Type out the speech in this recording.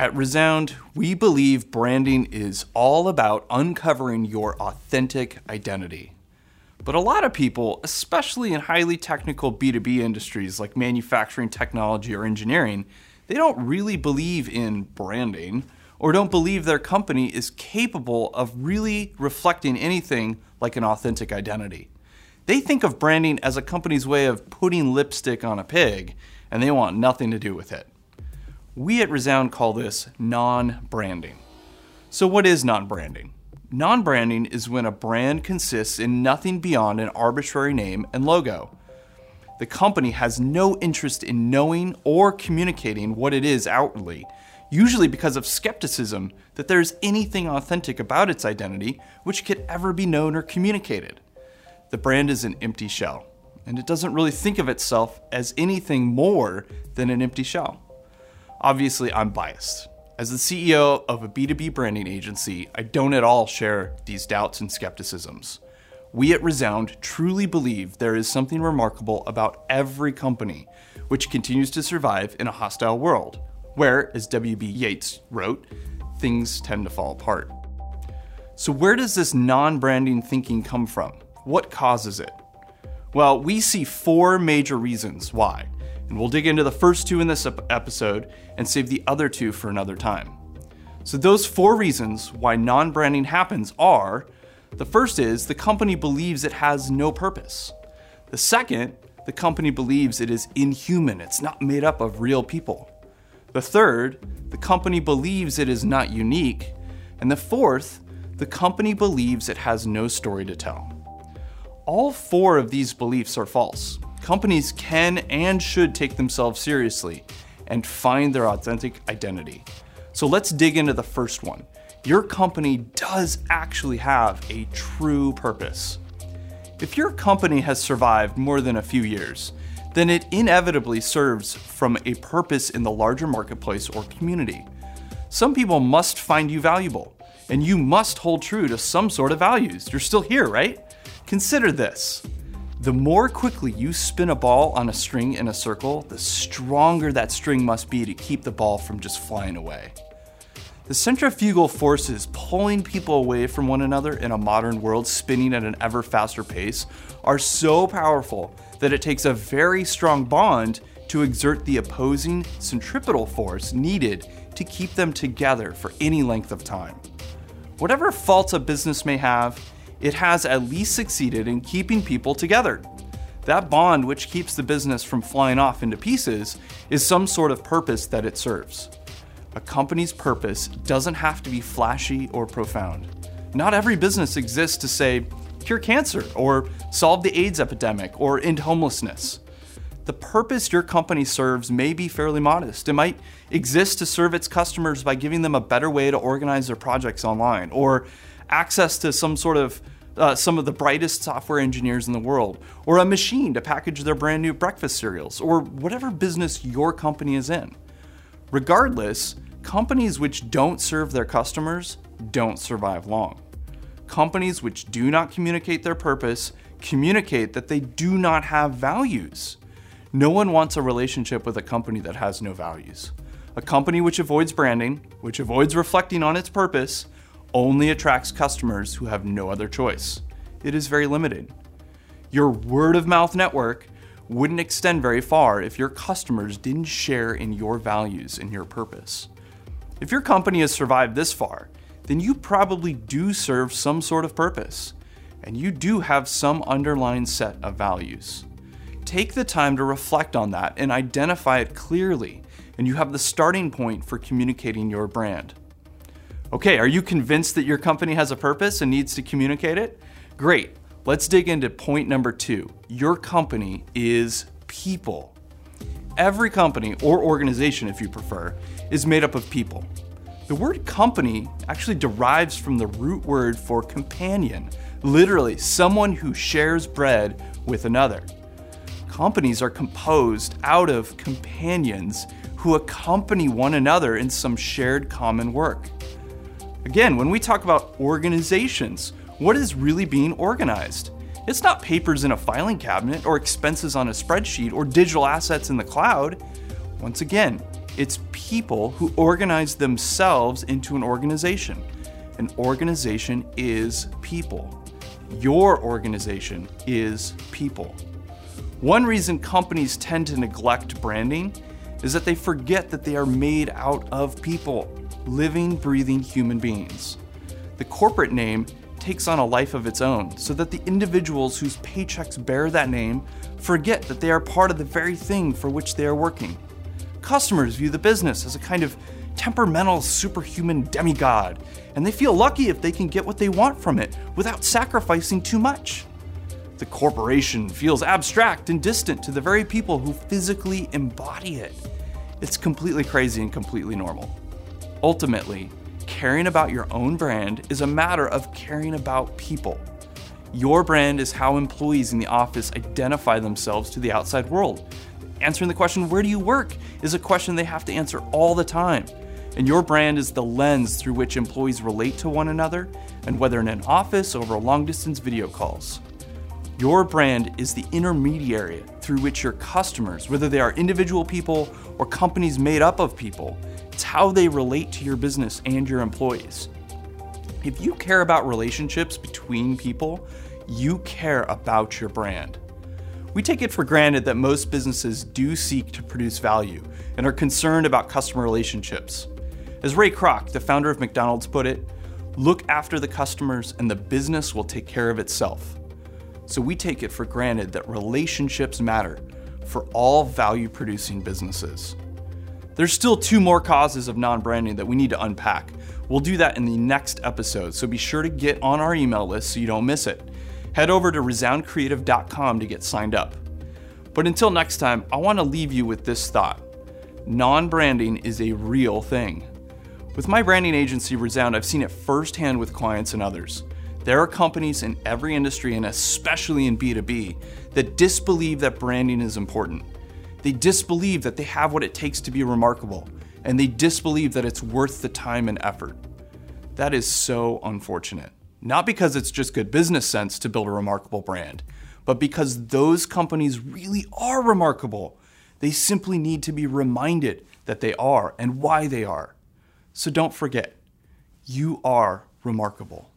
At Resound, we believe branding is all about uncovering your authentic identity. But a lot of people, especially in highly technical B2B industries like manufacturing, technology, or engineering, they don't really believe in branding or don't believe their company is capable of really reflecting anything like an authentic identity. They think of branding as a company's way of putting lipstick on a pig, and they want nothing to do with it. We at Resound call this non branding. So, what is non branding? Non branding is when a brand consists in nothing beyond an arbitrary name and logo. The company has no interest in knowing or communicating what it is outwardly, usually because of skepticism that there is anything authentic about its identity which could ever be known or communicated. The brand is an empty shell, and it doesn't really think of itself as anything more than an empty shell. Obviously, I'm biased. As the CEO of a B2B branding agency, I don't at all share these doubts and skepticisms. We at Resound truly believe there is something remarkable about every company which continues to survive in a hostile world, where, as W.B. Yeats wrote, things tend to fall apart. So, where does this non branding thinking come from? What causes it? Well, we see four major reasons why and we'll dig into the first two in this episode and save the other two for another time. So, those four reasons why non branding happens are the first is the company believes it has no purpose. The second, the company believes it is inhuman, it's not made up of real people. The third, the company believes it is not unique. And the fourth, the company believes it has no story to tell. All four of these beliefs are false companies can and should take themselves seriously and find their authentic identity. So let's dig into the first one. Your company does actually have a true purpose. If your company has survived more than a few years, then it inevitably serves from a purpose in the larger marketplace or community. Some people must find you valuable, and you must hold true to some sort of values. You're still here, right? Consider this the more quickly you spin a ball on a string in a circle, the stronger that string must be to keep the ball from just flying away. The centrifugal forces pulling people away from one another in a modern world spinning at an ever faster pace are so powerful that it takes a very strong bond to exert the opposing centripetal force needed to keep them together for any length of time. Whatever faults a business may have, it has at least succeeded in keeping people together. That bond, which keeps the business from flying off into pieces, is some sort of purpose that it serves. A company's purpose doesn't have to be flashy or profound. Not every business exists to say, cure cancer, or solve the AIDS epidemic, or end homelessness. The purpose your company serves may be fairly modest. It might exist to serve its customers by giving them a better way to organize their projects online, or access to some sort of uh, some of the brightest software engineers in the world, or a machine to package their brand new breakfast cereals, or whatever business your company is in. Regardless, companies which don't serve their customers don't survive long. Companies which do not communicate their purpose communicate that they do not have values. No one wants a relationship with a company that has no values. A company which avoids branding, which avoids reflecting on its purpose, only attracts customers who have no other choice. It is very limited. Your word of mouth network wouldn't extend very far if your customers didn't share in your values and your purpose. If your company has survived this far, then you probably do serve some sort of purpose, and you do have some underlying set of values. Take the time to reflect on that and identify it clearly, and you have the starting point for communicating your brand. Okay, are you convinced that your company has a purpose and needs to communicate it? Great. Let's dig into point number two. Your company is people. Every company, or organization if you prefer, is made up of people. The word company actually derives from the root word for companion, literally, someone who shares bread with another. Companies are composed out of companions who accompany one another in some shared common work. Again, when we talk about organizations, what is really being organized? It's not papers in a filing cabinet or expenses on a spreadsheet or digital assets in the cloud. Once again, it's people who organize themselves into an organization. An organization is people. Your organization is people. One reason companies tend to neglect branding is that they forget that they are made out of people, living, breathing human beings. The corporate name takes on a life of its own so that the individuals whose paychecks bear that name forget that they are part of the very thing for which they are working. Customers view the business as a kind of temperamental superhuman demigod, and they feel lucky if they can get what they want from it without sacrificing too much. The corporation feels abstract and distant to the very people who physically embody it. It's completely crazy and completely normal. Ultimately, caring about your own brand is a matter of caring about people. Your brand is how employees in the office identify themselves to the outside world. Answering the question, where do you work, is a question they have to answer all the time. And your brand is the lens through which employees relate to one another, and whether in an office or over long distance video calls. Your brand is the intermediary through which your customers, whether they are individual people or companies made up of people, it's how they relate to your business and your employees. If you care about relationships between people, you care about your brand. We take it for granted that most businesses do seek to produce value and are concerned about customer relationships. As Ray Kroc, the founder of McDonald's, put it, look after the customers and the business will take care of itself. So we take it for granted that relationships matter for all value producing businesses. There's still two more causes of non branding that we need to unpack. We'll do that in the next episode, so be sure to get on our email list so you don't miss it. Head over to resoundcreative.com to get signed up. But until next time, I want to leave you with this thought non branding is a real thing. With my branding agency, Resound, I've seen it firsthand with clients and others. There are companies in every industry, and especially in B2B, that disbelieve that branding is important. They disbelieve that they have what it takes to be remarkable, and they disbelieve that it's worth the time and effort. That is so unfortunate. Not because it's just good business sense to build a remarkable brand, but because those companies really are remarkable. They simply need to be reminded that they are and why they are. So don't forget, you are remarkable.